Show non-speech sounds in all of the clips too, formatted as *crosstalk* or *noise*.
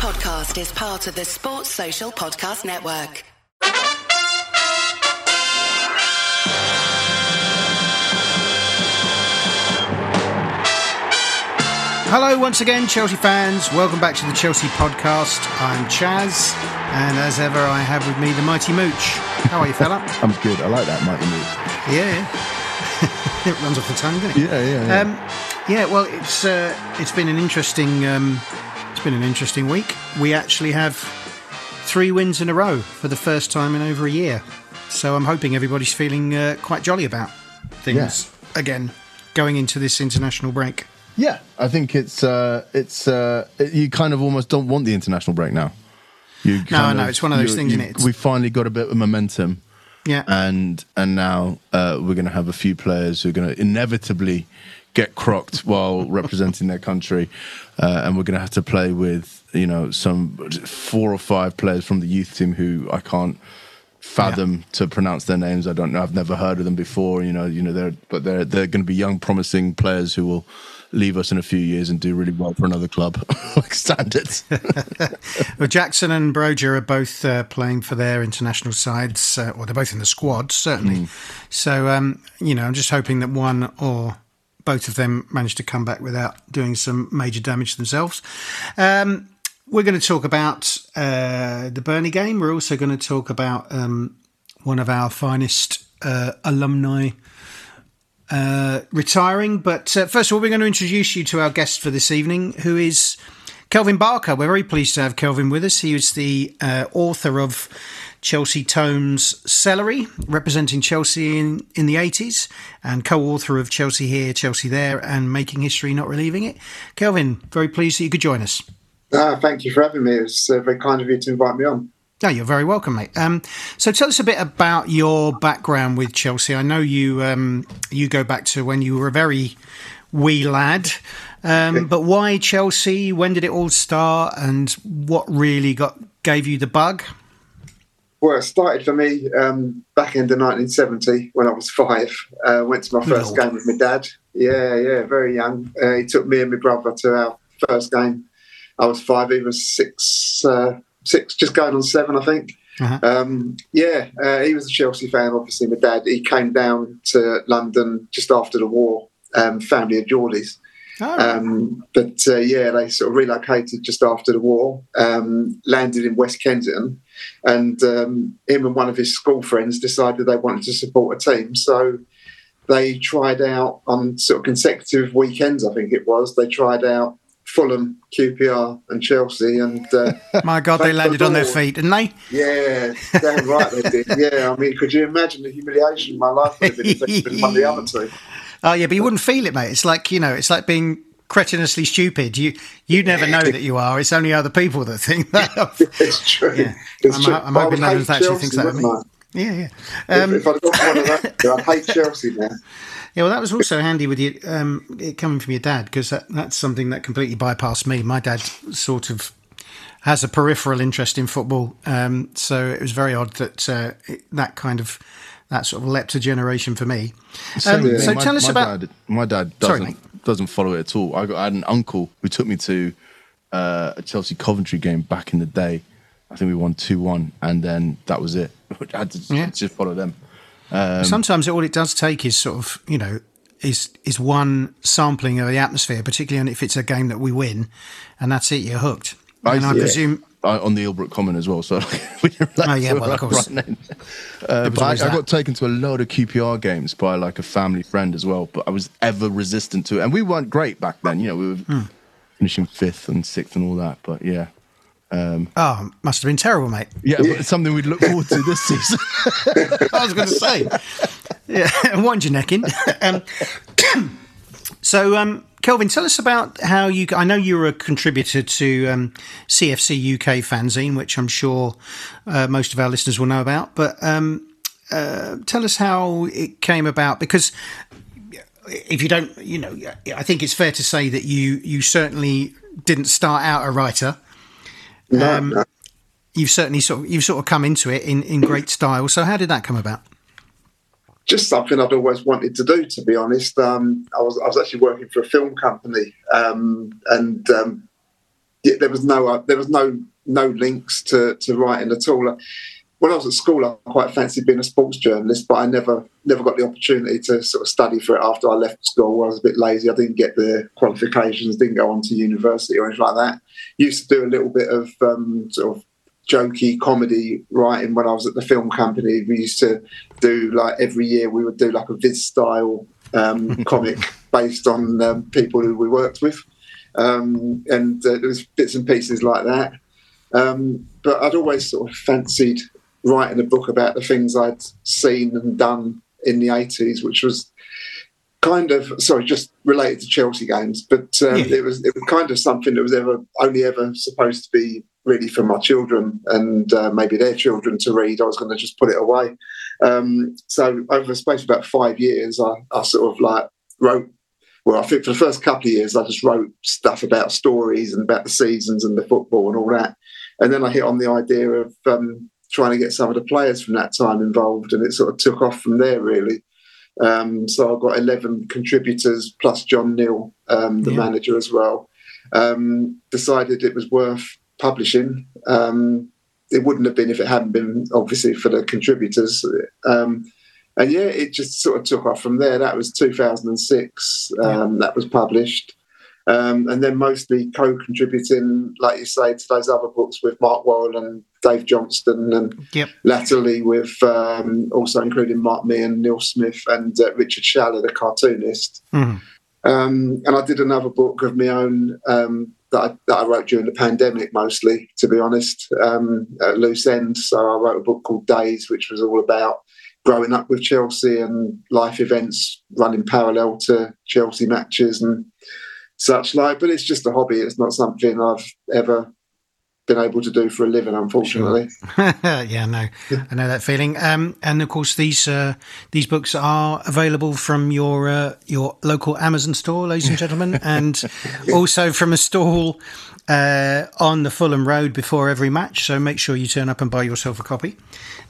podcast is part of the Sports Social Podcast Network. Hello, once again, Chelsea fans. Welcome back to the Chelsea podcast. I'm Chas, and as ever, I have with me the mighty Mouch. How are you, fella? *laughs* I'm good. I like that mighty Mouch. Yeah, *laughs* it runs off the tongue, doesn't it? Yeah, yeah, yeah. Um, yeah. Well, it's uh, it's been an interesting um, it's been an interesting week. We actually have three wins in a row for the first time in over a year. So I'm hoping everybody's feeling uh, quite jolly about things again going into this international break. yeah, I think it's uh, it's uh, you kind of almost don't want the international break now. You kind no, it's one of those you- things, you- isn't it? We finally got a bit of momentum, Yeah. and and now uh, we're going to have a few players who are going to inevitably get crocked while representing their country, uh, and we're going to have to play with you know some four or five players from the youth team who I can't fathom to pronounce their names. I don't know. I've never heard of them before. You know, you know, they're but they're they're going to be young, promising players who will leave us in a few years and do really well for another club, *laughs* like standards. *laughs* Well, Jackson and Broja are both uh, playing for their international sides, uh, or they're both in the squad, certainly. So, um, you know, I'm just hoping that one or both of them managed to come back without doing some major damage themselves. Um, we're going to talk about uh, the Burnley game. We're also going to talk about um, one of our finest uh, alumni uh, retiring. But uh, first of all, we're going to introduce you to our guest for this evening, who is Kelvin Barker. We're very pleased to have Kelvin with us. He was the uh, author of Chelsea Tomes Celery, representing Chelsea in, in the 80s, and co author of Chelsea Here, Chelsea There, and Making History, Not Reliving It. Kelvin, very pleased that you could join us. Ah, thank you for having me. It's uh, very kind of you to invite me on. No, you're very welcome, mate. Um, so tell us a bit about your background with Chelsea. I know you um, you go back to when you were a very wee lad, um, but why Chelsea? When did it all start, and what really got gave you the bug? Well, it started for me um, back in the 1970 when I was five. Uh, went to my first Lord. game with my dad. Yeah, yeah, very young. Uh, he took me and my brother to our first game. I was five. He was six, uh, six, just going on seven, I think. Uh-huh. Um, yeah, uh, he was a Chelsea fan. Obviously, my dad. He came down to London just after the war. Um, family of Geordies. Oh, Um, but uh, yeah, they sort of relocated just after the war, um, landed in West Kensington, and um, him and one of his school friends decided they wanted to support a team. So they tried out on sort of consecutive weekends, I think it was. They tried out Fulham, QPR, and Chelsea, and uh, *laughs* my God, they landed the on their feet, didn't they? yeah, damn right they did. *laughs* Yeah, I mean, could you imagine the humiliation my life would have been if they'd been one of the other *laughs* two? Oh yeah, but you wouldn't feel it, mate. It's like you know, it's like being cretinously stupid. You you never know that you are. It's only other people that think that. *laughs* It's true. Yeah. It's I'm- true. I'm hoping would no hate one actually Chelsea, thinks that of me. wouldn't I? yeah, yeah. Um, if I'd got one of those, I'd hate *laughs* Chelsea now. Yeah, well, that was also handy with you um, it coming from your dad because that, that's something that completely bypassed me. My dad sort of has a peripheral interest in football, um, so it was very odd that uh, it, that kind of that sort of leapt a generation for me. Um, Same so thing. tell us my about. Dad, my dad Sorry, doesn't follow it at all. I got I had an uncle who took me to uh, a Chelsea Coventry game back in the day. I think we won two one, and then that was it. *laughs* I had to Yeah. just follow them. Sometimes all it does take is sort of you know is is one sampling of the atmosphere, particularly if it's a game that we win, and that's it. You're hooked. and I yeah. presume. On the Eelbrook Common as well. So *laughs* like, Oh, yeah, well, of course. *laughs* Uh, but I, I got taken to a load of QPR games by like a family friend as well. But I was ever resistant to it, and we weren't great back then. You know, we were Hmm. finishing fifth and sixth and all that. But yeah, Oh, must have been terrible, mate. yeah, but it's something we'd look forward to this season. *laughs* I was going to say. Yeah, wind your neck in. Um, *coughs* so, um, Kelvin, tell us about how you. I know you were a contributor to um, CFC UK fanzine, which I'm sure uh, most of our listeners will know about. But um, uh, tell us how it came about, because if you don't, you know, I think it's fair to say that you you certainly didn't start out a writer. No, Um, no. You've certainly sort of you've sort of come into it in, in great style. So, how did that come about? Just something I'd always wanted to do. To be honest, um, I was I was actually working for a film company, um, and um, yeah, there was no uh, there was no no links to to writing at all. When I was at school, I quite fancied being a sports journalist, but I never never got the opportunity to sort of study for it after I left school. I was a bit lazy. I didn't get the qualifications, didn't go on to university or anything like that. Used to do a little bit of um, sort of jokey comedy writing when I was at the film company. We used to do like every year we would do like a Viz style um, *laughs* comic based on um, people who we worked with, um, and uh, there was bits and pieces like that. Um, but I'd always sort of fancied writing a book about the things I'd seen and done in the eighties, which was kind of sorry, just related to Chelsea games, but um, yeah. it was it was kind of something that was ever only ever supposed to be really for my children and uh, maybe their children to read. I was going to just put it away. Um, so over the space of about five years, I, I, sort of like wrote. Well, I think for the first couple of years, I just wrote stuff about stories and about the seasons and the football and all that. And then I hit on the idea of um, trying to get some of the players from that time involved, and it sort of took off from there, really. Um, so I've got 11 contributors plus John Neal, um, the yeah. manager as well. Um, decided it was worth publishing. Um, it wouldn't have been if it hadn't been obviously for the contributors. Um, and yeah, it just sort of took off from there. That was 2006. Um, that was published. Um, and then mostly co-contributing, like you say, to those other books with Mark Worrall and Dave Johnston, and yep. latterly with um, also including Mark Me and Neil Smith, and uh, Richard Schaller, the cartoonist. Mm. Um, and I did another book of my own um, that I, that I wrote during the pandemic, mostly, to be honest, um, at loose ends. So I wrote a book called Days, which was all about growing up with Chelsea and life events running parallel to Chelsea matches and such like. But it's just a hobby. It's not something I've ever been able to do for a living, unfortunately. Sure. *laughs* yeah, no, I know that feeling. Um, and of course, these uh, these books are available from your uh, your local Amazon store, ladies and gentlemen, *laughs* and also from a stall uh, on the Fulham Road before every match. So make sure you turn up and buy yourself a copy.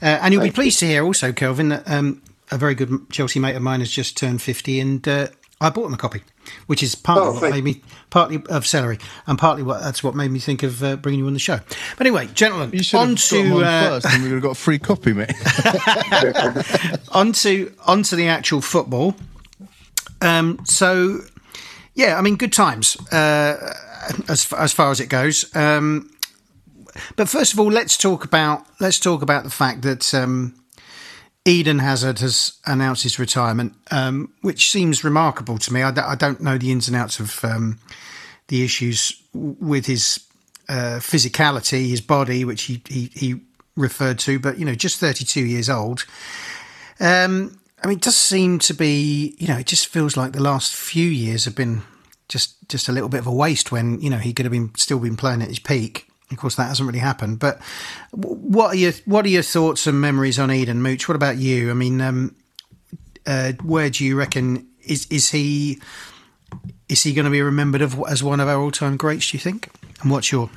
Uh, and you'll Thank be pleased you. to hear also, Kelvin, that um, a very good Chelsea mate of mine has just turned fifty, and uh, I bought him a copy which is partly oh, what made me partly of celery and partly what that's what made me think of uh, bringing you on the show. But anyway, gentlemen, you should on have to on uh, first, and we would have got a free copy, mate. *laughs* onto onto the actual football. Um, so, yeah, I mean, good times uh, as as far as it goes. Um, but first of all, let's talk about let's talk about the fact that. Um, Eden Hazard has announced his retirement, um, which seems remarkable to me. I d- I don't know the ins and outs of um, the issues with his uh, physicality, his body, which he, he, he, referred to, but you know, just 32 years old. Um, I mean, it does seem to be, you know, it just feels like the last few years have been just just a little bit of a waste when you know he could have been still been playing at his peak. Of course, that hasn't really happened. But what are your what are your thoughts and memories on Eden Mouch? What about you? I mean, um, uh, where do you reckon is is he is he going to be remembered as one of our all time greats? Do you think? And what's your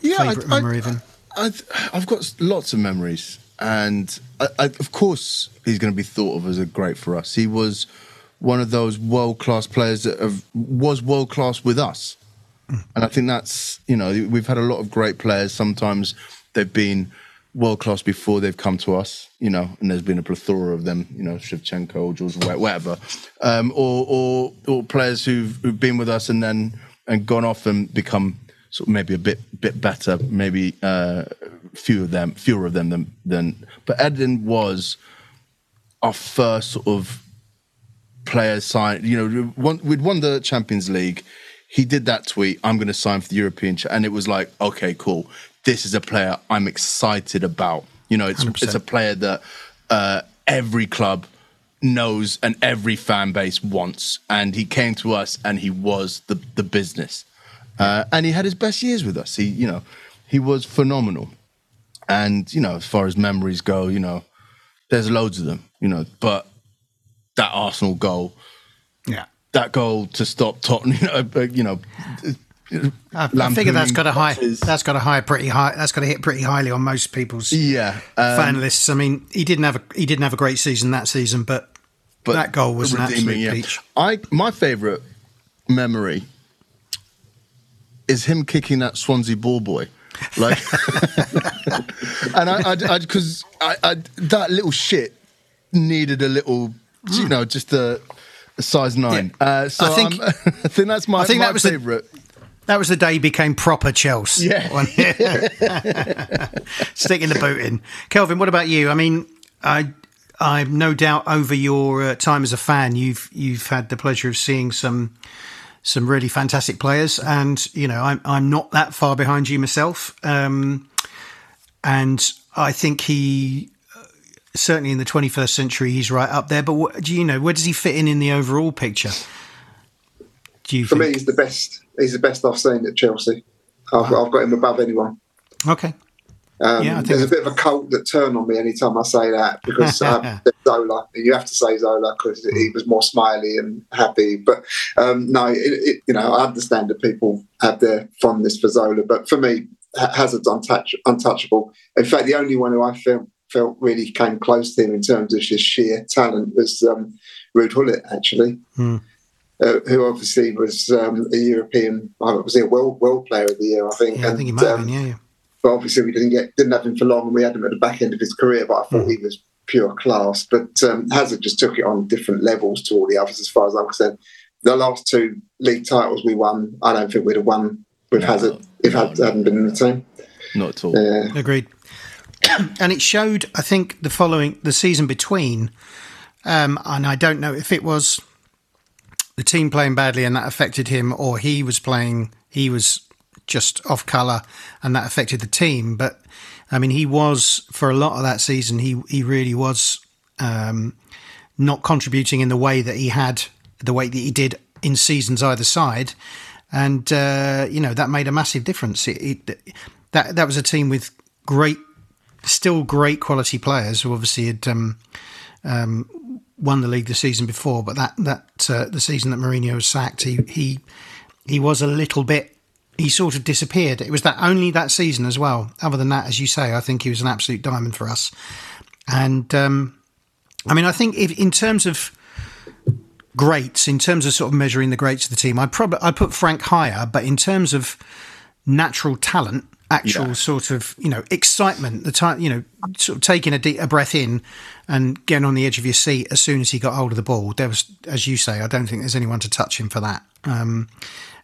yeah, favourite memory of him? I, have got lots of memories, and I, I, of course he's going to be thought of as a great for us. He was one of those world class players that have, was world class with us. And I think that's, you know, we've had a lot of great players. Sometimes they've been world class before they've come to us, you know, and there's been a plethora of them, you know, Shevchenko, Jules, whatever, um, or, or, or players who've, who've been with us and then and gone off and become sort of maybe a bit bit better, maybe uh, fewer of them, fewer of them than than. But Eden was our first sort of player sign. You know, we'd won the Champions League he did that tweet, I'm going to sign for the European, and it was like, okay, cool. This is a player I'm excited about. You know, it's 100%. it's a player that uh, every club knows and every fan base wants. And he came to us, and he was the the business, uh, and he had his best years with us. He, you know, he was phenomenal. And you know, as far as memories go, you know, there's loads of them. You know, but that Arsenal goal, yeah, that goal to stop Tottenham. *laughs* You know, you know I, I figure that's got a high. That's got a high, pretty high. That's got to hit pretty highly on most people's yeah um, fan lists. I mean, he didn't have a he didn't have a great season that season, but, but that goal was an absolute yeah. peach. I my favourite memory is him kicking that Swansea ball boy. Like, *laughs* and I, because I, I, I, that little shit needed a little, you know, just a size nine. Yeah. Uh, so I think, *laughs* I think that's my, I think my that was favorite. The, that was the day he became proper Chelsea. Yeah. *laughs* *laughs* Sticking the boot in. Kelvin, what about you? I mean, I I've no doubt over your uh, time as a fan, you've you've had the pleasure of seeing some some really fantastic players, and you know I'm I'm not that far behind you myself, um, and I think he certainly in the 21st century he's right up there. But what, do you know where does he fit in in the overall picture? Do you? For think? me, he's the best he's the best I've seen at Chelsea. I've. I've got him above anyone. Okay. Um, yeah, there's a bit of a cult that turn on me anytime I say that because *laughs* um, Zola, you have to say Zola because he was more smiley and happy. But um, no, it, it, you know, I understand that people have their fondness for Zola, but for me, Hazard's untouch, untouchable. In fact, the only one who I felt felt really came close to him in terms of just sheer talent was um, Ruud Gullit, actually. Hmm uh, who obviously was um, a European, was he a world world player of the year? I think. Yeah, and, I think he might um, have been. Yeah, But obviously, we didn't get didn't have him for long, and we had him at the back end of his career. But I thought mm. he was pure class. But um, Hazard just took it on different levels to all the others, as far as I'm concerned. The last two league titles we won, I don't think we'd have won with no, Hazard if no, Hazard hadn't been in the team. Not at all. Yeah. Agreed. And it showed, I think, the following the season between, um, and I don't know if it was the team playing badly and that affected him, or he was playing, he was just off colour and that affected the team. But I mean, he was for a lot of that season, he he really was um, not contributing in the way that he had, the way that he did in seasons either side, and uh, you know that made a massive difference. It, it, that that was a team with great, still great quality players who obviously had. Um, um, won the league the season before, but that that uh, the season that Mourinho was sacked, he he he was a little bit. He sort of disappeared. It was that only that season as well. Other than that, as you say, I think he was an absolute diamond for us. And um, I mean, I think if in terms of greats, in terms of sort of measuring the greats of the team, I'd probably I put Frank higher. But in terms of natural talent, actual yeah. sort of you know excitement the time you know sort of taking a deep a breath in and getting on the edge of your seat as soon as he got hold of the ball. There was as you say i don't think there's anyone to touch him for that. Um,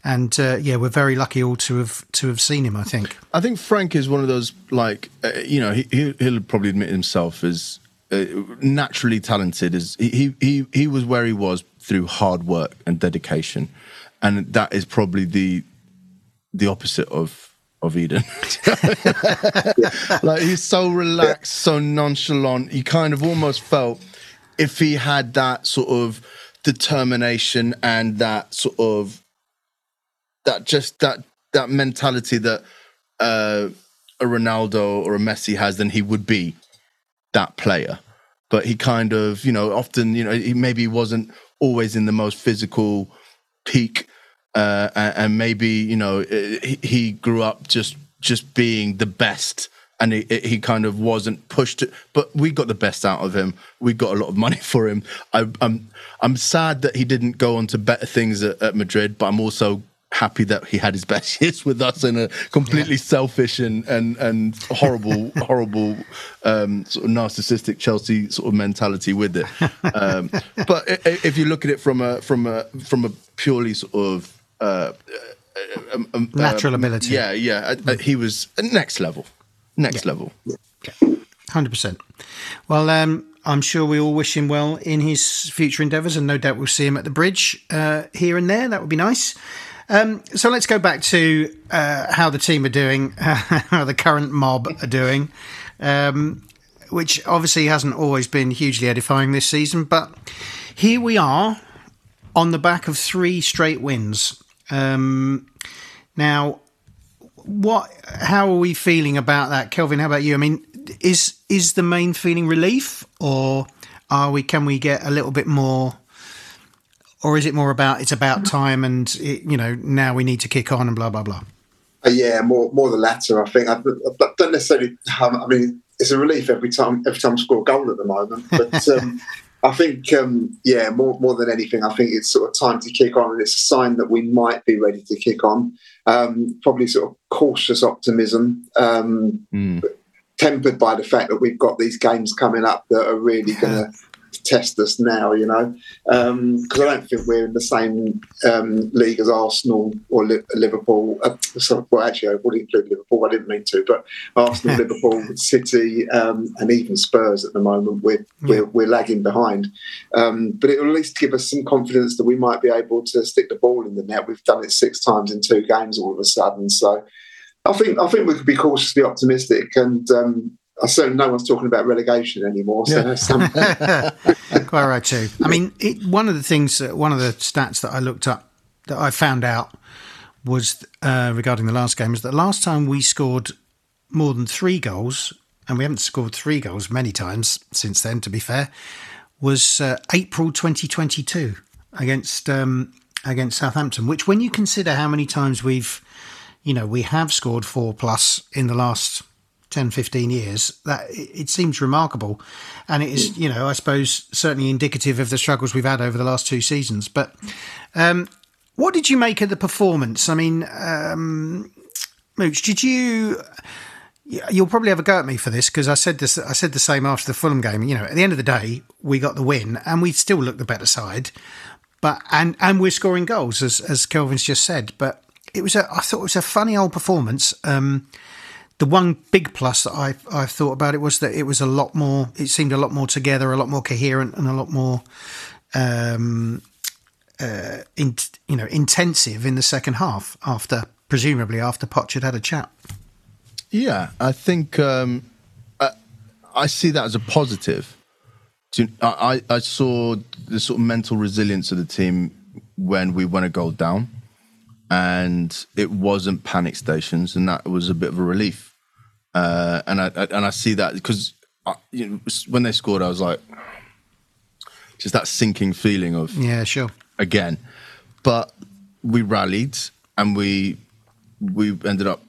and uh, yeah we're very lucky all to have to have seen him i think. I think frank is one of those like uh, you know he, he'll probably admit himself as uh, naturally talented as he, he he was where he was through hard work and dedication. And that is probably the the opposite of of Eden. *laughs* *laughs* like he's so relaxed, so nonchalant. He kind of almost felt if he had that sort of determination and that sort of that just that that mentality that uh, a Ronaldo or a Messi has, then he would be that player. But he kind of, you know, often, you know, he maybe wasn't always in the most physical peak uh, and, maybe you know he, grew up just just being the best and he, he kind of wasn't pushed but we got the best out of him. We got a lot of money for him. I, am I'm, I'm sad that he didn't go on to better things at, at, madrid but i'm also happy that he had his *laughs* best years with us in a completely yeah. selfish and and and horrible *laughs* horrible um, sort of narcissistic chelsea sort of mentality with it. Um, *laughs* but if you look at it from a from a from a purely sort of uh, um, um, natural um, ability. Yeah, yeah. Uh, uh, he was next level. Next yeah. level. Hundred percent. Well, um, I'm sure we all wish him well in his future endeavours, and no doubt we'll see him at the bridge uh, here and there. That would be nice. Um, so let's go back to uh, how the team are doing, *laughs* how the current mob are doing, um, which obviously hasn't always been hugely edifying this season. But here we are on the back of three straight wins. Um, now, what? How are we feeling about that, Kelvin? How about you? I mean, is is the main feeling relief, or are we? Can we get a little bit more? Or is it more about it's about time and it, you know now we need to kick on and blah blah blah? Uh, yeah, more more the latter. I think. I, I don't necessarily. Um, I mean, it's a relief every time every time I score a goal at the moment. But um, *laughs* I think, um, yeah, more more than anything, I think it's sort of time to kick on, and it's a sign that we might be ready to kick on. Um, probably sort of cautious optimism, um, Mm. tempered by the fact that we've got these games coming up that are really going *laughs* to test us now. You know, because I don't think we're in the same um, league as Arsenal or Li- Liverpool. Uh, sorry, well, actually, I would include Liverpool. I didn't mean to, but Arsenal, *laughs* Liverpool, City, um, and even Spurs at the moment, we're we're, we're lagging behind. Um, but it will at least give us some confidence that we might be able to stick the ball in the net. We've done it six times in two games all of a sudden, so. I think I think we could be cautiously optimistic, and um, I certainly no one's talking about relegation anymore. So that's some, *laughs* Quite right too. I mean, it, one of the things, uh, one of the stats that I looked up that I found out was uh, regarding the last game is that the last time we scored more than three goals, and we haven't scored three goals many times since then. To be fair, was uh, April 2022 against um, against Southampton. Which, when you consider how many times we've, you know, we have scored four plus in the last 10, 15 years, that it seems remarkable. And it is, you know, I suppose certainly indicative of the struggles we've had over the last two seasons. But um, what did you make of the performance? I mean, um, Mouch, did you? You'll probably have a go at me for this because I said this. I said the same after the Fulham game. You know, at the end of the day, we got the win, and we still look the better side. But and and we're scoring goals as as Kelvin's just said. But it was a. I thought it was a funny old performance. Um, the one big plus that I I thought about it was that it was a lot more. It seemed a lot more together, a lot more coherent, and a lot more. Um, uh, in, you know, intensive in the second half after presumably after Poch had had a chat. Yeah, I think um, I, I see that as a positive. I I saw the sort of mental resilience of the team when we went a goal down, and it wasn't panic stations, and that was a bit of a relief. Uh, and I, I and I see that because you know, when they scored, I was like, just that sinking feeling of Yeah, sure. again. But we rallied and we we ended up,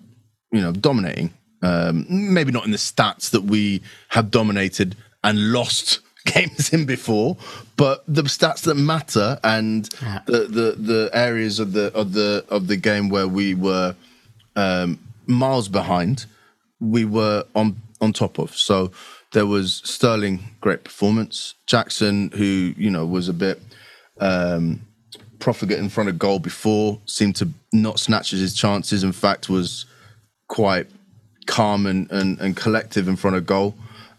you know, dominating. Um, maybe not in the stats that we have dominated and lost *laughs* games in before, but the stats that matter and Yeah. the, the the areas of the of the of the game where we were um, miles behind, we were on on top of. So there was Sterling, great performance. Jackson, who you know was a bit um, profligate in front of goal before, seemed to not snatch at his chances. In fact, was quite calm and, and, and collective in front of goal.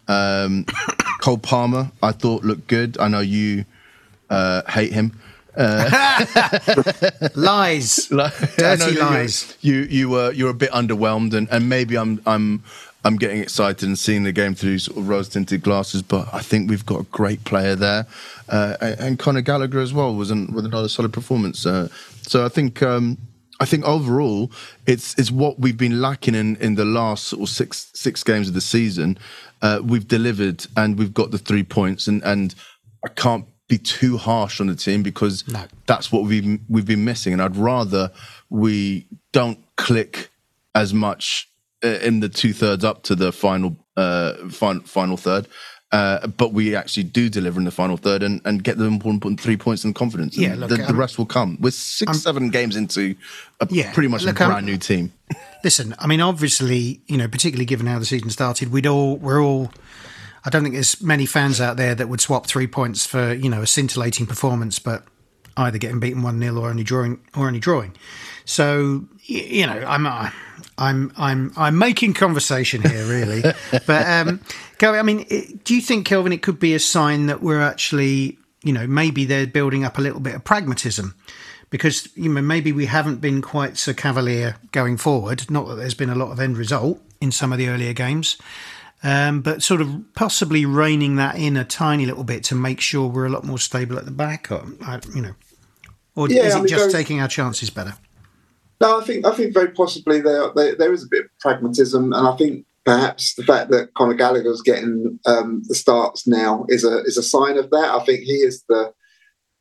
Um, *coughs* Cole Palmer, I thought looked good. I know you uh, hate him. *laughs* Lies. *laughs* Like, Dirty know lies. You you were you're a bit underwhelmed, and, and maybe I'm I'm I'm getting excited and seeing the game through sort of rose tinted glasses. But I think we've got a great player there, uh, and, and Conor Gallagher as well was an, with another solid performance. Uh, so I think. Um, I think overall, it's it's what we've been lacking in, in the last sort of six six games of the season. Uh, we've delivered and we've got the three points, and and I can't be too harsh on the team because No. that's what we've we've been missing, and I'd rather we don't click as much uh, in the two thirds up to the final uh, final final third. Uh, but we actually do deliver in the final third and, and get the important three points and confidence. And Yeah, look, the, the um, rest will come. We're 6 seven games into a Yeah, pretty much look, a I'm- brand new team. Listen, I mean, obviously, you know, particularly given how the season started, we'd all we're all. I don't think there's many fans out there that would swap three points for you know a scintillating performance, but either getting beaten one 0 or only drawing or only drawing. So you know, I'm uh, I'm I'm I'm making conversation here, really. *laughs* but um, Kelvin, I mean, it, do you think Kelvin, it could be a sign that we're actually, you know, maybe they're building up a little bit of pragmatism? Because you know maybe we haven't been quite so cavalier going forward. Not that there's been a lot of end result in some of the earlier games, um, but sort of possibly reining that in a tiny little bit to make sure we're a lot more stable at the back, or you know, or Yeah, is I it mean, just very- taking our chances better? No, I think I think very possibly there there, there is a bit of pragmatism, and I think perhaps the fact that Conor Gallagher's getting um, the starts now is a is a sign of that. I think he is the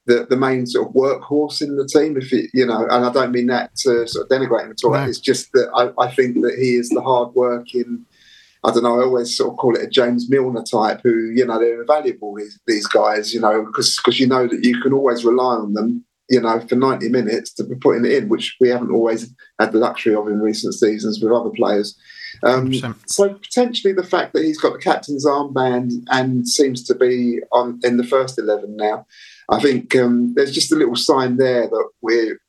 the, the main sort of workhorse in the team. If it, you know, and I don't mean that to sort of denigrate him at all. No. It's just that I, I think that he is the hard working I don't know. I always sort of call it a James Milner type, who you know they're invaluable. These these guys, you know, because because you know that you can always rely on them, you know, for ninety minutes to be putting it in, which we haven't always had the luxury of in recent seasons with other players. Um, so potentially the fact that he's got the captain's armband and seems to be on in the first eleven now, I think um, there's just a little sign there that we're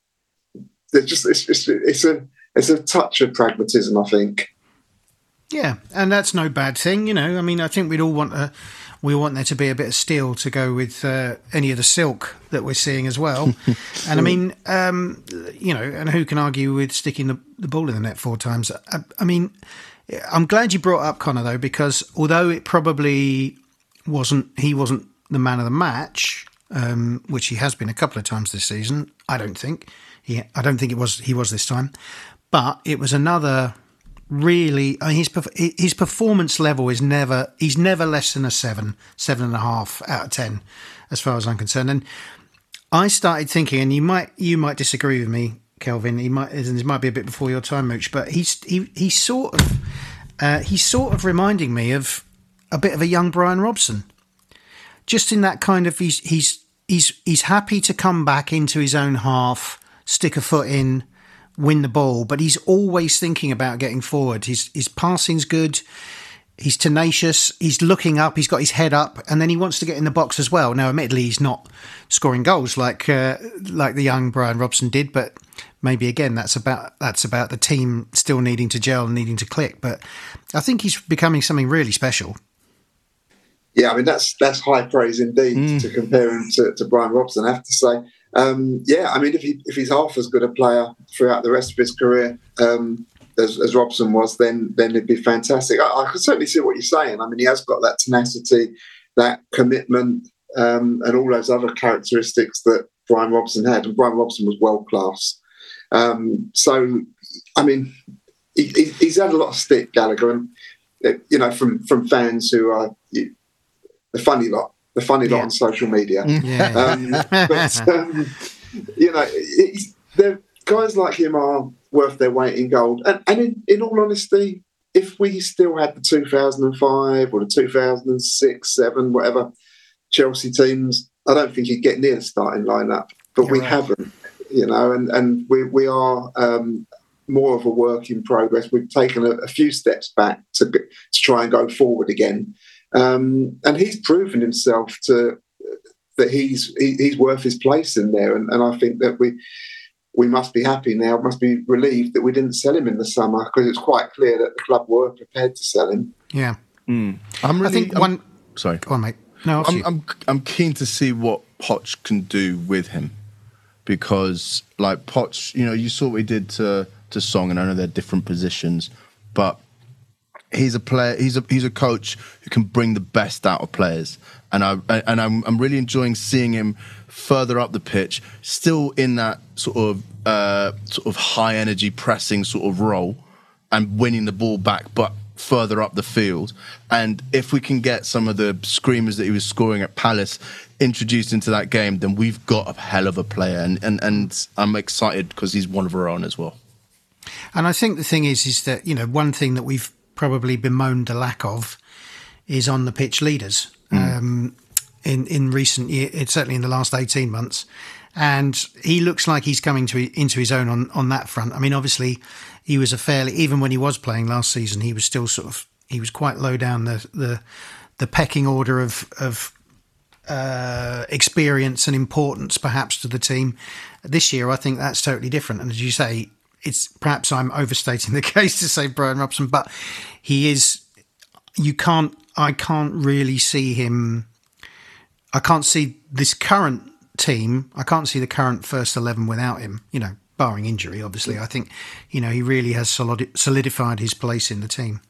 there's just it's, it's, it's a it's a touch of pragmatism, I think. Yeah, and that's no bad thing, you know. I mean, I think we'd all want a, we want there to be a bit of steel to go with uh, any of the silk that we're seeing as well. *laughs* and I mean, um, you know, and who can argue with sticking the, the ball in the net four times? I, I, mean, I'm glad you brought up Conor though, because although it probably wasn't, he wasn't the man of the match, um, which he has been a couple of times this season. I don't think he, I don't think it was he was this time, but it was another really mean, his his performance level is never he's never less than a seven seven and a half out of ten as far as I'm concerned. And I started thinking and you might you might disagree with me Kelvin he might and this might be a bit before your time Mouch but he's he, he's sort of uh, he's sort of reminding me of a bit of a young Brian Robson. Just in that kind of he's he's he's he's happy to come back into his own half stick a foot in win the ball, but he's always thinking about getting forward. His his passing's good. He's tenacious. He's looking up. He's got his head up, and then he wants to get in the box as well. Now, admittedly, he's not scoring goals like uh, like the young Brian Robson did, but maybe again that's about that's about the team still needing to gel and needing to click. But I think he's becoming something really special. Yeah, I mean that's that's high praise indeed mm. to compare him to, to Brian Robson. I have to say, um, yeah, I mean, if he if he's half as good a player throughout the rest of his career um, as, as, Robson was, then then it'd be fantastic. I, I can certainly see what you're saying. I mean, he has got that tenacity, that commitment, um, and all those other characteristics that Brian Robson had. And Brian Robson was world class. Um, so, I mean, he, he's had a lot of stick, Gallagher, and you know, from from fans who are the funny lot the funny lot on social media. Mm. Yeah. Um, but, *laughs* um, you know, the guys like him are worth their weight in gold. And, and in, in, all honesty, if we still had the 2005 or the 2006, 7, whatever Chelsea teams, I don't think he'd get near the starting lineup. But You're we right. haven't, you know, and, and we, we are um, more of a work in progress. We've taken a, a few steps back to, to try and go forward again. Um, and he's proven himself to that he's he, he's worth his place in there. And, and I think that we we must be happy now, must be relieved that we didn't sell him in the summer because it's quite clear that the club were prepared to sell him. Yeah, mm. I'm really. I think I'm, one. Sorry, go on, mate. No, I'm, I'm I'm keen to see what Poch can do with him because, like Poch, you know, you saw what he did to to Son, and I know they're different positions, but he's a player. He's a he's a coach who can bring the best out of players, and I and I'm I'm really enjoying seeing him further up the pitch, still in that sort of uh, sort of high energy pressing sort of role, and winning the ball back, but further up the field. And if we can get some of the screamers that he was scoring at Palace introduced into that game, then we've got a hell of a player, and and and I'm excited because he's one of our own as well. And I think the thing is, is that you know one thing that we've probably bemoaned the lack of is on the pitch leaders mm. um, in in recent years, certainly in the last eighteen months. And he looks like he's coming to into his own on on that front. I mean, obviously, he was a fairly even when he was playing last season, he was still sort of he was quite low down the the the pecking order of of uh, experience and importance perhaps to the team. This year, I think that's totally different. And as you say, it's perhaps I'm overstating *laughs* the case to say Brian Robson, but he is. You can't. I can't really see him. I can't see this current team. I can't see the current first eleven without him. You know, barring injury, obviously. I think, you know, he really has solidified his place in the team.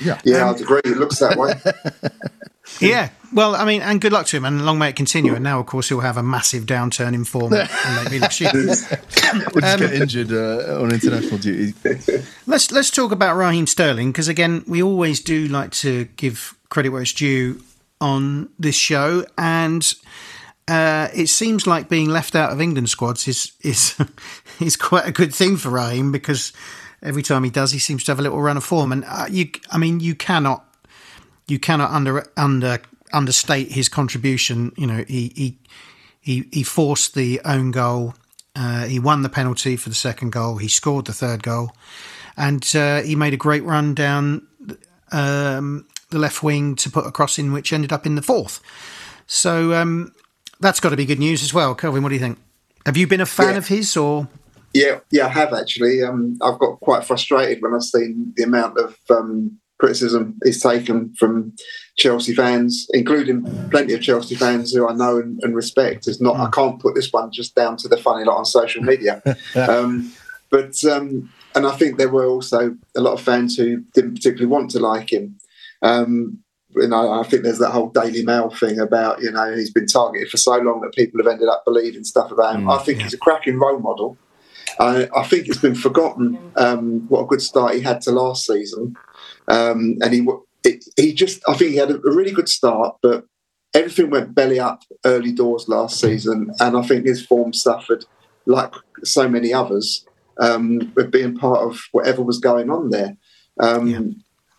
Yeah, yeah, um, I'd agree. It looks that way. *laughs* yeah, well, I mean, and good luck to him, and long may it continue. And now, of course, he'll have a massive downturn in form and *laughs* make me look shit. we'll just um, get injured uh, on international duty. let's let's talk about Raheem Sterling because again, we always do like to give credit where it's due on this show, and uh, it seems like being left out of England squads is is *laughs* is quite a good thing for Raheem because every time he does, he seems to have a little run of form. And uh, you, I mean, you cannot, you cannot under under understate his contribution. You know, he he he, he forced the own goal. Uh, he won the penalty for the second goal. He scored the third goal, and uh, he made a great run down um, the left wing to put a cross in, which ended up in the fourth. So um, that's got to be good news as well. Kelvin, what do you think? Have you been a fan Yeah. of his or? Yeah, yeah, I have actually. Um, I've got quite frustrated when I've seen the amount of um, criticism is taken from Chelsea fans, including plenty of Chelsea fans who I know and, and respect. It's not. I can't put this one just down to the funny lot on social media. *laughs* um, but um, and I think there were also a lot of fans who didn't particularly want to like him. Um, you know, I think there's that whole Daily Mail thing about you know he's been targeted for so long that people have ended up believing stuff about him. I think he's a cracking role model. I, I think it's been forgotten um, what a good start he had to last season, um, and he it, he just I think he had a, a really good start, but everything went belly up early doors last season, and I think his form suffered like so many others um, with being part of whatever was going on there. Um, Yeah.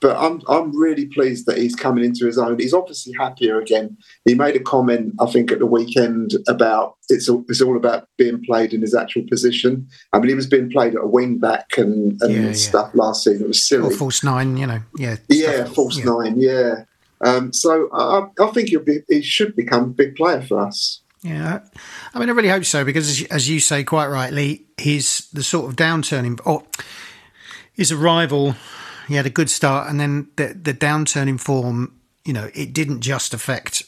But I'm I'm really pleased that he's coming into his own. He's obviously happier again. He made a comment, I think, at the weekend about it's all, it's all about being played in his actual position. I mean, he was being played at a wing back and, and Yeah, yeah. stuff last season. It was silly. Or false nine, you know, yeah. Yeah, stuff- false yeah. nine. Yeah. Um, so I, I think he'll be, he should become a big player for us. Yeah, I mean, I really hope so because, as you- as you say quite rightly, he's the sort of downturn in, or his arrival. He had a good start, and then the the downturn in form. You know, it didn't just affect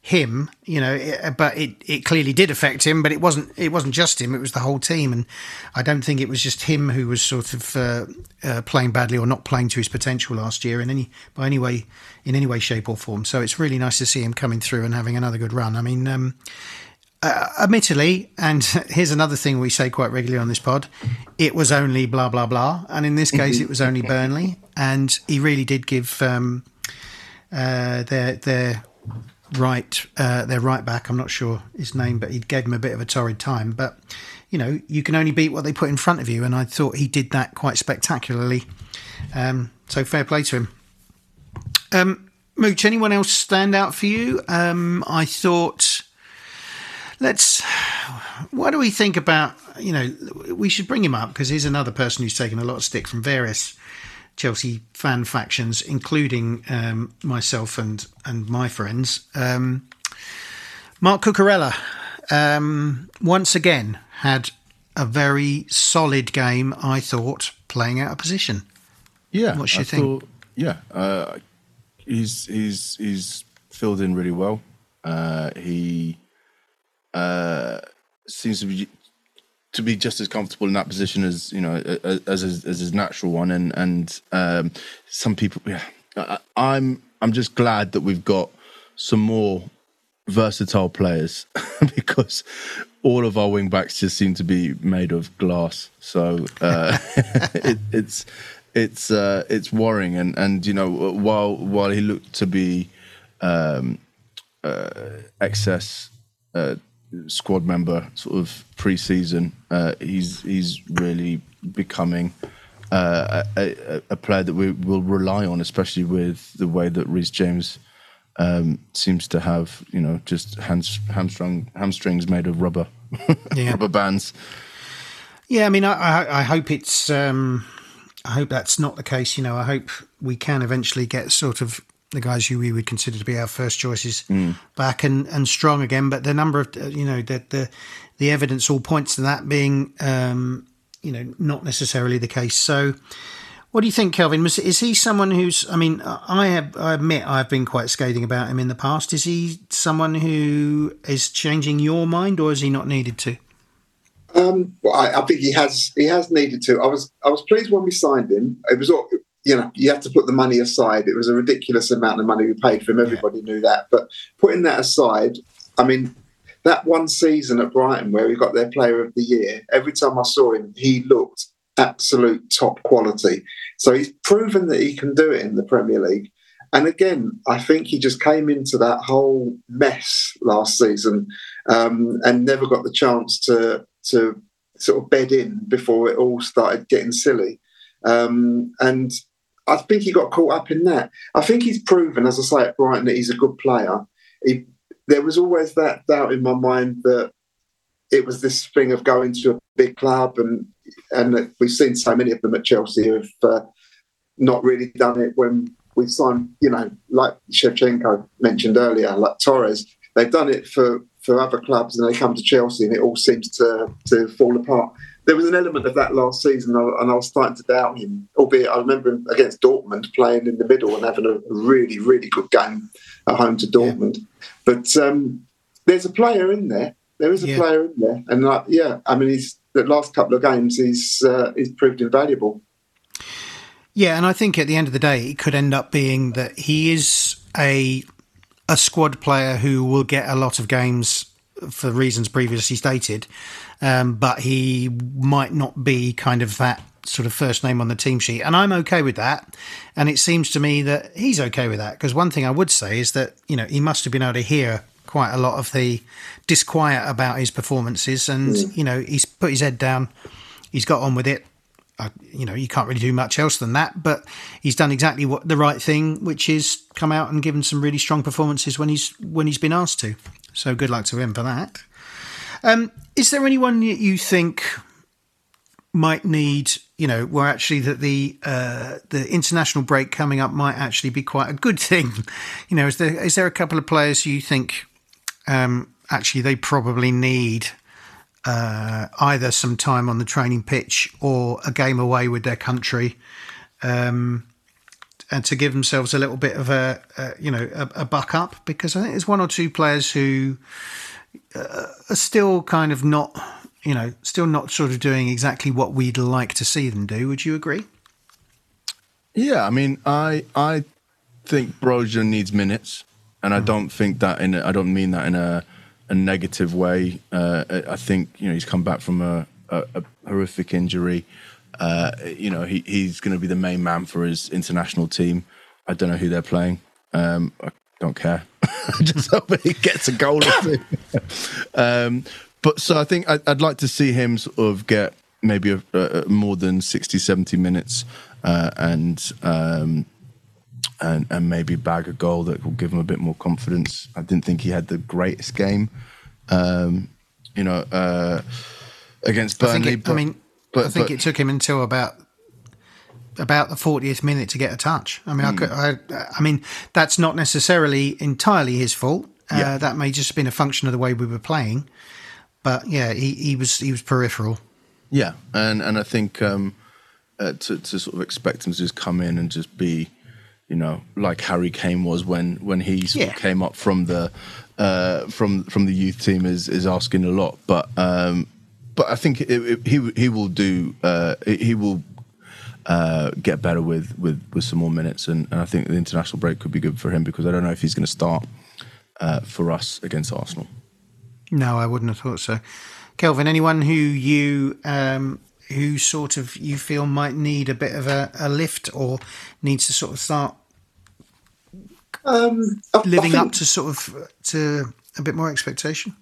him. You know, it, but it, it clearly did affect him. But it wasn't it wasn't just him; it was the whole team. And I don't think it was just him who was sort of uh, uh, playing badly or not playing to his potential last year in any by any way in any way, shape, or form. So it's really nice to see him coming through and having another good run. I mean. Um, uh, admittedly, and *laughs* here's another thing we say quite regularly on this pod, it was only blah blah blah, and in this case, it was only Burnley, and he really did give um, uh, their their right uh, their right back. I'm not sure his name, but he gave him a bit of a torrid time. But you know, you can only beat what they put in front of you, and I thought he did that quite spectacularly. Um, so fair play to him. Um, Mouch, anyone else stand out for you? Um, I thought let's what do we think about you know we should bring him up because he's another person who's taken a lot of stick from various chelsea fan factions including um, myself and and my friends um, Marc Cucurella um, once again had a very solid game i thought playing out of position Yeah, What's your I thing? thought- yeah, uh, he's he's he's filled in really well. Uh, he uh, seems to be to be just as comfortable in that position as you know as as his, as his natural one, and and um, some people. Yeah, I, I'm I'm just glad that we've got some more versatile players *laughs* because all of our wing backs just seem to be made of glass. So uh, *laughs* it, it's it's uh, it's worrying, and and you know while while he looked to be um, uh, excess uh, squad member sort of pre-season, uh, he's he's really becoming. Uh, a, a, player that we will rely on, especially with the way that Reece James um, seems to have, you know, just hands, hamstring hamstrings made of rubber, *laughs* Yeah. rubber bands. Yeah, I mean, I, I, I hope it's. Um, I hope that's not the case. You know, I hope we can eventually get sort of the guys who we would consider to be our first choices back and, and strong again. But the number of uh, you know that the the evidence all points to that being um, you know not necessarily the case. So. What do you think, Kelvin? Was, is he someone who's? I mean, I have. I admit I've been quite scathing about him in the past. Is he someone who is changing your mind, or is he not needed to? Um, well, I, I think he has he has needed to. I was I was pleased when we signed him. It was all you know. You have to put the money aside. It was a ridiculous amount of money we paid for him. Everybody knew that. But putting that aside, I mean, that one season at Brighton where he got their Player of the Year. Every time I saw him, he looked absolute top quality. So he's proven that he can do it in the Premier League. And again, I think he just came into that whole mess last season um, and never got the chance to to sort of bed in before it all started getting silly. Um, and I think he got caught up in that. I think he's proven, as I say at Brighton, that he's a good player. He, there was always that doubt in my mind that it was this thing of going to a big club, and and we've seen so many of them at Chelsea who've uh, not really done it when we've signed, you know, like Shevchenko mentioned earlier, like Torres. They've done it for for other clubs, and they come to Chelsea, and it all seems to to fall apart. There was an element of that last season, and I was starting to doubt him. Albeit, I remember him against Dortmund playing in the middle and having a really, really good game at home to Dortmund. Yeah. But um, there's a player in there. There is a yeah. player in there, and like, yeah, I mean, he's the last couple of games, he's uh, he's proved invaluable. Yeah, and I think at the end of the day, it could end up being that he is a a squad player who will get a lot of games for reasons previously stated, um, but he might not be kind of that sort of first name on the team sheet. And I'm okay with that. And it seems to me that he's okay with that. Because one thing I would say is that, you know, he must have been able to hear quite a lot of the disquiet about his performances. And, mm. you know, he's put his head down, he's got on with it you know, you can't really do much else than that. But he's done exactly what the right thing, which is come out and given some really strong performances when he's when he's been asked to. So good luck to him for that. Um, is there anyone that you think might need? You know, where actually that the uh, the international break coming up might actually be quite a good thing. *laughs* You know, is there is there a couple of players you think um, actually they probably need uh, either some time on the training pitch or a game away with their country, um, and to give themselves a little bit of a, a you know a, a, buck up because I think there's one or two players who uh, are still kind of not you know still not sort of doing exactly what we'd like to see them do. Would you agree? Yeah, I mean, I I think Broja needs minutes, and I hmm. don't think that in a, I don't mean that in a a negative way. Uh, I think you know he's come back from a, a, a horrific injury. Uh, you know he, he's going to be the main man for his international team. I don't know who they're playing. Um, I don't care. *laughs* Just hope he gets a goal or two. um, but so I think I'd, I'd, like to see him sort of get maybe a, a more than 60, 70 minutes uh, and um, and, and maybe bag a goal that will give him a bit more confidence. I didn't think he had the greatest game, um, you know, uh, against Burnley. I, it, but, I mean, but, I think but, it took him until about about the 40th minute to get a touch. I mean, mm. I, could, I, I, mean, that's not necessarily entirely his fault. Uh, yeah. That may just have been a function of the way we were playing. But yeah, he, he was he was peripheral. Yeah, and and I think um, uh, to to sort of expect him to just come in and just be you know, like Harry Kane was when when he sort yeah. of came up from the uh, from from the youth team is is asking a lot. But um, but I think it, it, he he will do uh, he will uh, get better with, with with some more minutes, and, and, I think the international break could be good for him because I don't know if he's going to start uh, for us against Arsenal. No, I wouldn't have thought so. Kelvin, anyone who you um, who sort of you feel might need a bit of a, a lift or needs to sort of start um, living think, up to sort of to a bit more expectation?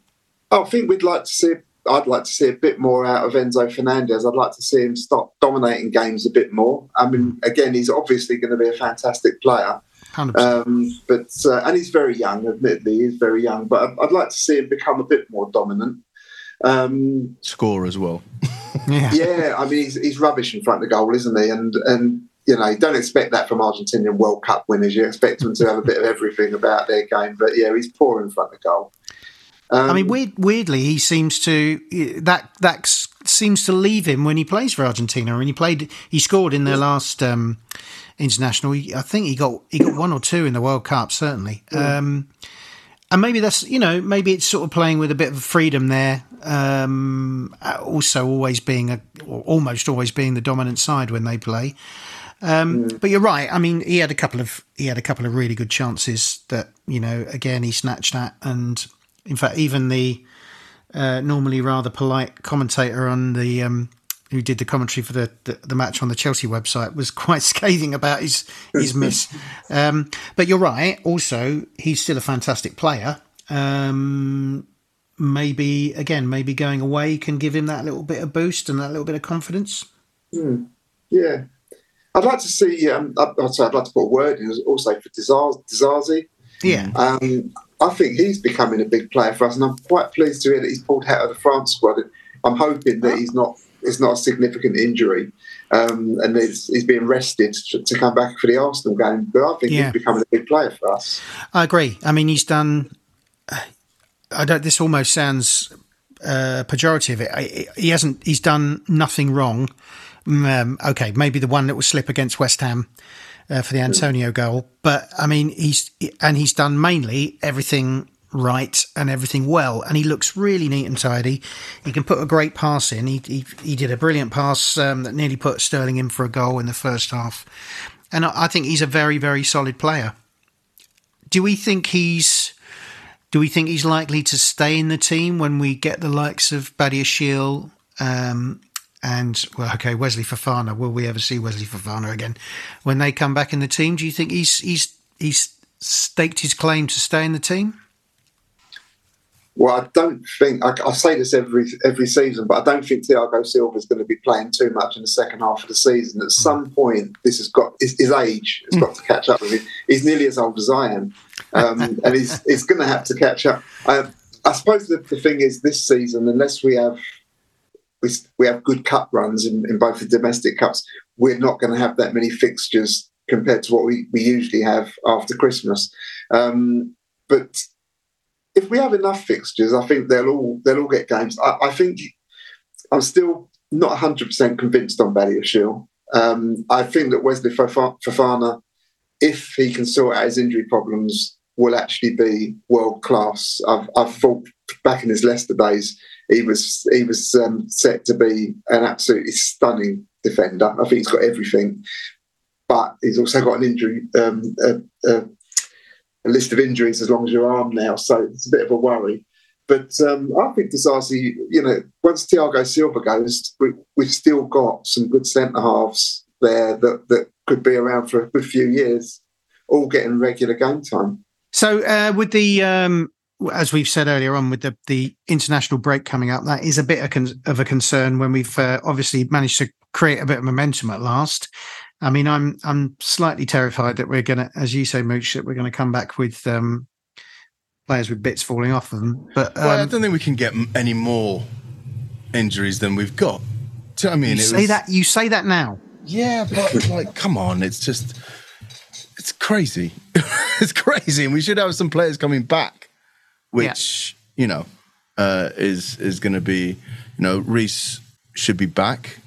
I think we'd like to see. I'd like to see a bit more out of Enzo Fernandez. I'd like to see him stop dominating games a bit more. I mean, again, he's obviously going to be a fantastic player. Um, but uh, and he's very young. Admittedly, he's very young. But I'd, I'd, like to see him become a bit more dominant. Um, Score as well. *laughs* yeah. yeah, I mean, he's, he's rubbish in front of the goal, isn't he? And and you know, you don't expect that from Argentinian World Cup winners. You expect them to have a bit of everything about their game, but yeah, he's poor in front of goal. Um, I mean, weird, weirdly, he seems to that that seems to leave him when he plays for Argentina. When he played, he scored in their last um, international. I think he got he got one or two in the World Cup, certainly. Yeah. Um, and maybe that's you know maybe it's sort of playing with a bit of freedom there. Um, also, always being a almost always being the dominant side when they play. Um. But you're right. I mean, he had a couple of he had a couple of really good chances that you know again he snatched at, and in fact, even the uh, normally rather polite commentator on the um, who did the commentary for the, the, the, match on the Chelsea website was *laughs* quite scathing about his his miss. *laughs* Um, but you're right. Also, he's still a fantastic player. Um, maybe again, maybe going away can give him that little bit of boost and that little bit of confidence. Mm. Yeah, I'd like to see. Um, I'd, I'd like to put a word in also for Disasi. Yeah. Um, I think he's becoming a big player for us, and I'm quite pleased to hear that he's pulled out of the France squad. I'm hoping that he's not it's not a significant injury, um, and he's, he's being rested to, to, come back for the Arsenal game. But I think yeah. he's becoming a big player for us. I agree. I mean, he's done. I don't. This almost sounds uh, pejorative. He hasn't. He's done nothing wrong. Um, okay, maybe the one that was slip against West Ham uh, for the Antonio goal, but I mean, he's and he's done mainly everything right and everything well, and he looks really neat and tidy. He can put a great pass in. He he, he did a brilliant pass um, that nearly put Sterling in for a goal in the first half, and I, I think he's a very very solid player. Do we think he's do we think he's likely to stay in the team when we get the likes of Badiashile um, and well, okay, Wesley Fofana? Will we ever see Wesley Fofana again when they come back in the team? Do you think he's he's he's staked his claim to stay in the team? Well, I don't think I, I, say this every every season, but I don't think Thiago Silva is going to be playing too much in the second half of the season. At hmm. some point, this has got his, his age has got to catch up with him. He's nearly as old as I am, um, *laughs* and he's he's going to have to catch up. I, I suppose the, the, thing is this season, unless we have we, we have good cup runs in, in both the domestic cups, we're not going to have that many fixtures compared to what we, we usually have after Christmas. Um, but if we have enough fixtures, I think they'll all they'll all get games. I, I think I'm still not 100 percent convinced on Badiashile. Um, I think that Wesley Fofana, if he can sort out his injury problems, will actually be world class. I've, I've thought back in his Leicester days, he was he was um, set to be an absolutely stunning defender. I think he's got everything, but he's also got an injury, um, a, a, a list of injuries as long as your arm now, so it's a bit of a worry. But um, I think Disasi, you know, once Thiago Silva goes, we, have still got some good centre halves there that, that could be around for a good few years, all getting regular game time. So, uh, with the um, as we've said earlier on, with the the international break coming up, that is a bit of, a concern when we've uh, obviously managed to create a bit of momentum at last. I mean, I'm I'm slightly terrified that we're gonna, as you say, Mouch, that we're going to come back with um, players with bits falling off of them. But um, well, I um, don't think we can get any more injuries than we've got. Do you know I mean? You say was... that you say that now. Yeah, but *laughs* like, come on, it's just it's crazy. *laughs* it's crazy, and we should have some players coming back, which yeah. you know uh, is is going to be, you know, Reece should be back.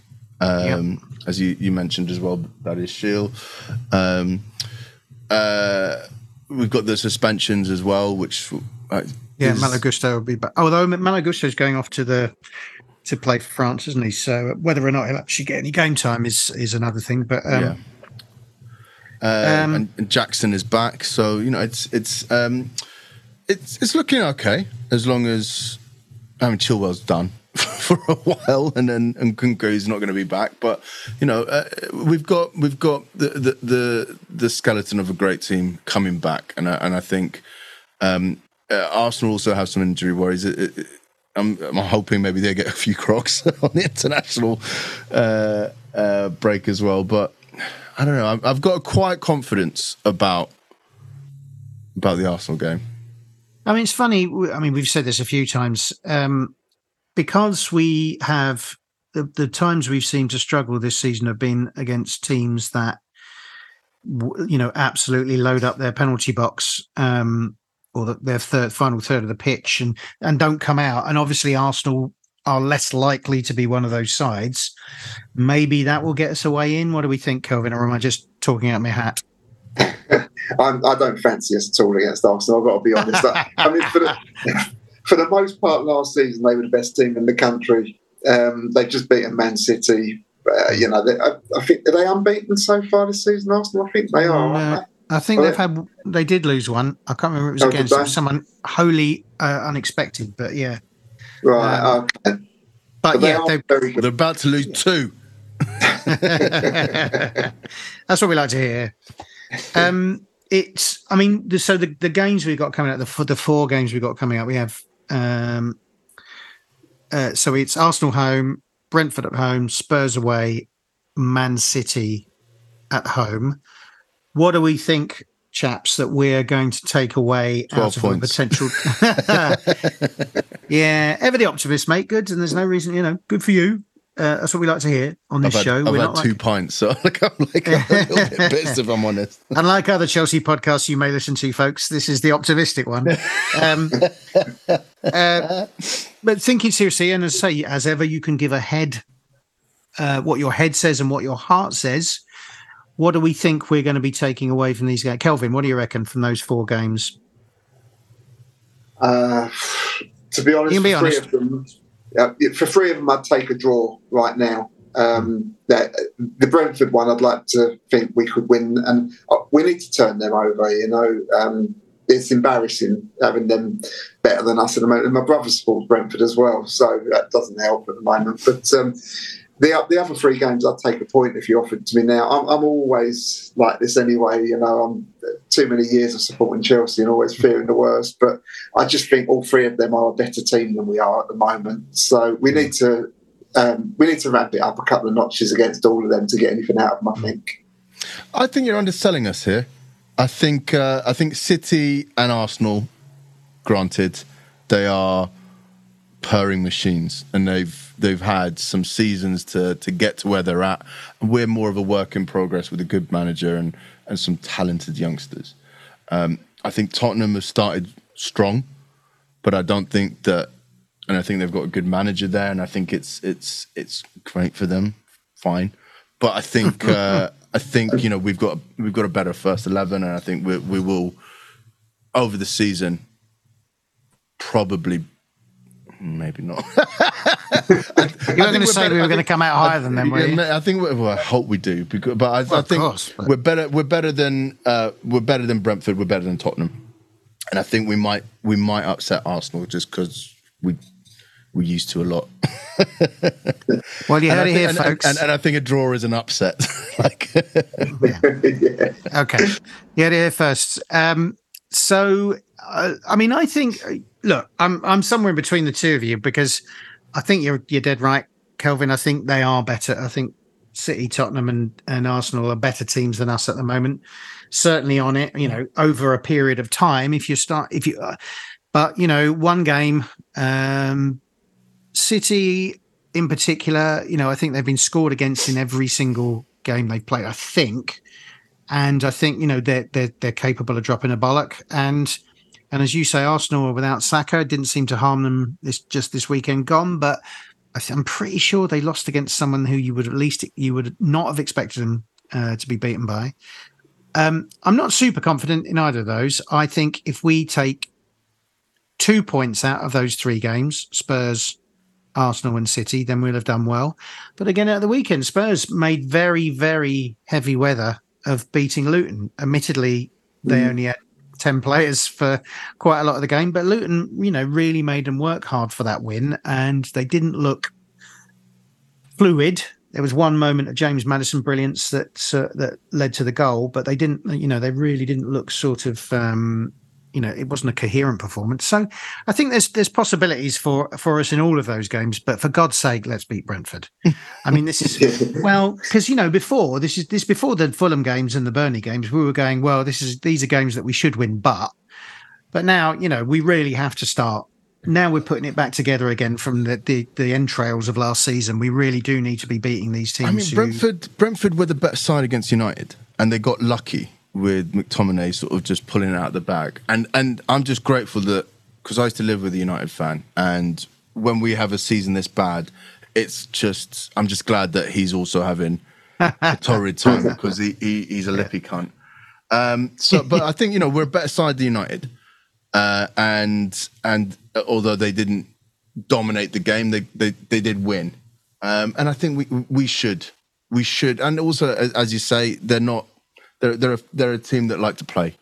Um, as you, you mentioned as well, Badiashile. Um, uh, we've got the suspensions as well, which uh, yeah, is... Malo will be back. Although Malo Gusto is going off to the to play for France, isn't he? So whether or not he'll actually get any game time is is another thing. But um, yeah. Uh, um, and, and, Jackson is back, so you know it's it's um, it's it's looking okay as long as I mean Chilwell's done. *laughs* for a while, and then and Nkunku is not going to be back. But you know, uh, we've got we've got the, the, the the skeleton of a great team coming back, and I, and I think um, uh, Arsenal also have some injury worries. It, it, I'm, I'm, hoping maybe they get a few crocs *laughs* on the international uh, uh, break as well, but I don't know. I've, got quite confidence about about the Arsenal game. I mean, it's funny. I mean, we've said this a few times. Um, because we have the, the times we've seemed to struggle this season have been against teams that you know absolutely load up their penalty box um, or the, their third final third of the pitch and and don't come out and obviously arsenal are less likely to be one of those sides maybe that will get us away in what do we think kelvin or am i just talking out my hat I'm, I do not fancy us at all against Arsenal. I've got to be honest. I mean, for the, *laughs* for the most part last season, they were the best team in the country. Um, they've just beaten Man City. Uh, you know, they, I, I, think are they unbeaten so far this season? Arsenal, I think they are. Uh, they? I think they've had. They did lose one. I can't remember. It was oh, against someone wholly uh, unexpected, but yeah. Right. Um, okay. But, but yeah, they they're about to lose two. *laughs* That's what we like to hear. Um, it's. I mean, the, so the, the games we've got coming up, the the four games we've got coming up, we have um, uh, so it's Arsenal home, Brentford at home, Spurs away, Man City at home. What do we think, chaps, that we're going to take away out of points. a potential? *laughs* *laughs* yeah, ever the optimist, mate. Good, and there's no reason, you know, good for you. Uh, that's what we like to hear on I've this had, show. I've We're had not two like- pints, so *laughs* like, I'm like a little bit *laughs* pissed if I'm honest. Unlike other Chelsea podcasts you may listen to, folks, this is the optimistic one. Um, *laughs* uh, but thinking seriously, and as I say, as ever, you can give a head uh, what your head says and what your heart says. What do we think we're going to be taking away from these games? Kelvin, what do you reckon from those four games? Uh, to be honest, be three honest. of them, uh, for three of them, I'd take a draw right now. Um, that the Brentford one, I'd like to think we could win, and uh, we need to turn them over. You know, um, it's embarrassing having them better than us at the moment. And my brother supports Brentford as well, so that doesn't help at the moment. But um, the the other three games, I'd take a point if you offered it to me now. I'm, I'm always like this anyway. You know, I'm too many years of supporting Chelsea and always fearing the worst. But I just think all three of them are a better team than we are at the moment. So we need to um, we need to ramp it up a couple of notches against all of them to get anything out of them. I think. I think you're underselling us here. I think uh, I think City and Arsenal, granted, they are purring machines, and they've they've had some seasons to to get to where they're at. And we're more of a work in progress with a good manager and and some talented youngsters. Um, I think Tottenham have started strong, but I don't think that, and I think they've got a good manager there, and I think it's it's it's great for them. Fine, but I think *laughs* uh, I think you know we've got we've got a better first eleven, and I think we we will over the season probably maybe not. *laughs* You were going to say we were going to come out higher than them, were you? I think. we- Well, I hope we do, because, but I, I of think course, but- we're better. We're better than uh, we're better than Brentford. We're better than Tottenham, and I think we might we might upset Arsenal just because we we're used to a lot. *laughs* Well, you And heard I it think- here, and, folks. And, and I think a draw is an upset. *laughs* like, yeah. Okay. Yeah, here first. Um, so, uh, I mean, I think, look, I'm I'm somewhere in between the two of you because I think you're you're dead right, Kelvin. I think they are better. I think City, Tottenham, and and Arsenal are better teams than us at the moment. Certainly on it, you know, over a period of time. If you start, if you, uh, but you know, one game, um, City in particular, you know, I think they've been scored against in every single game they've played. I think and I think you know they're they're they're capable of dropping a bollock. And and as you say, Arsenal without Saka didn't seem to harm them this just this weekend gone. But I'm pretty sure they lost against someone who you would at least you would not have expected them uh, to be beaten by. Um, I'm not super confident in either of those. I think if we take two points out of those three games, Spurs, Arsenal, and City, then we'll have done well. But again, at the weekend, Spurs made very, very heavy weather of beating Luton. Admittedly, they only had 10 players for quite a lot of the game, but Luton, you know, really made them work hard for that win and they didn't look fluid. There was one moment of James Maddison brilliance that uh, that led to the goal, but they didn't, you know, they really didn't look sort of um, you know, it wasn't a coherent performance. So I think there's there's possibilities for for us in all of those games, but for God's sake, let's beat Brentford. I mean, this is *laughs* well because you know before this is this before the Fulham games and the Burnley games, we were going well. This is these are games that we should win, but but now you know we really have to start. Now we're putting it back together again from the, the, the entrails of last season. We really do need to be beating these teams. I mean, who- Brentford Brentford were the better side against United, and they got lucky with McTominay sort of just pulling it out the bag. And and I'm just grateful that because I used to live with a United fan, and when we have a season this bad, it's just I'm just glad that he's also having a *laughs* torrid time because he, he he's a lippy cunt. Um, so, but I think you know we're a better side than United, uh, and and although they didn't dominate the game, they they, they did win, um, and I think we we should we should, and also as you say, they're not they're they're a, they're a team that like to play,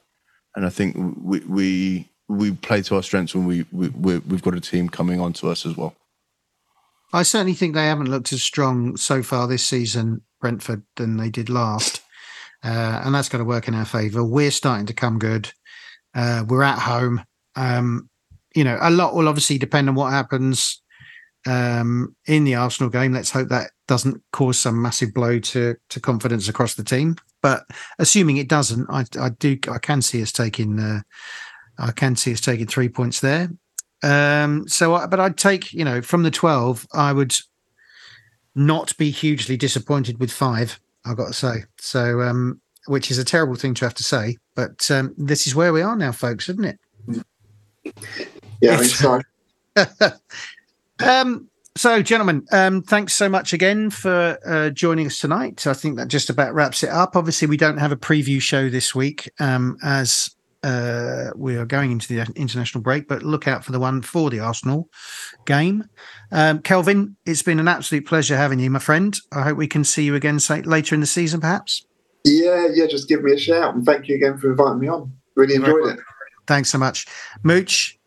and I think we we we play to our strengths when we, we we we've got a team coming on to us as well. I certainly think they haven't looked as strong so far this season, Brentford, than they did last. Uh, and that's going to work in our favour. We're starting to come good. Uh, we're at home. Um, you know, a lot will obviously depend on what happens um, in the Arsenal game. Let's hope that doesn't cause some massive blow to to confidence across the team. But assuming it doesn't, I, I do I can see us taking uh, I can see us taking three points there. Um, so, but I'd take you know from the twelve, I would not be hugely disappointed with five. I've got to say. So, um, which is a terrible thing to have to say, but um, this is where we are now, folks, isn't it? Yeah, I so. *laughs* um, so, gentlemen, um, thanks so much again for uh, joining us tonight. I think that just about wraps it up. Obviously, we don't have a preview show this week um, as uh, we are going into the international break, but look out for the one for the Arsenal game. Um, Kelvin, it's been an absolute pleasure having you, my friend. I hope we can see you again say, later in the season, perhaps. Yeah, yeah, just give me a shout and thank you again for inviting me on. Really enjoyed it. Thanks so much. Mouch,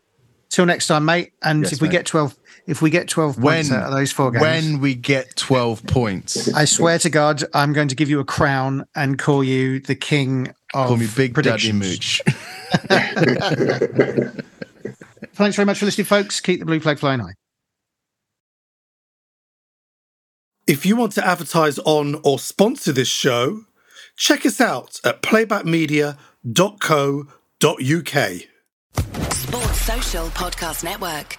till next time, mate. And Yes, if we mate. get 12, if we get 12 points When out of those four games, when we get twelve points, I swear to God, I'm going to give you a crown and call you the king of call me Big Daddy predictions. Mouch. *laughs* Thanks very much for listening, folks. Keep the blue flag flying high. If you want to advertise on or sponsor this show, check us out at playbackmedia.co.uk. Sports Social Podcast Network.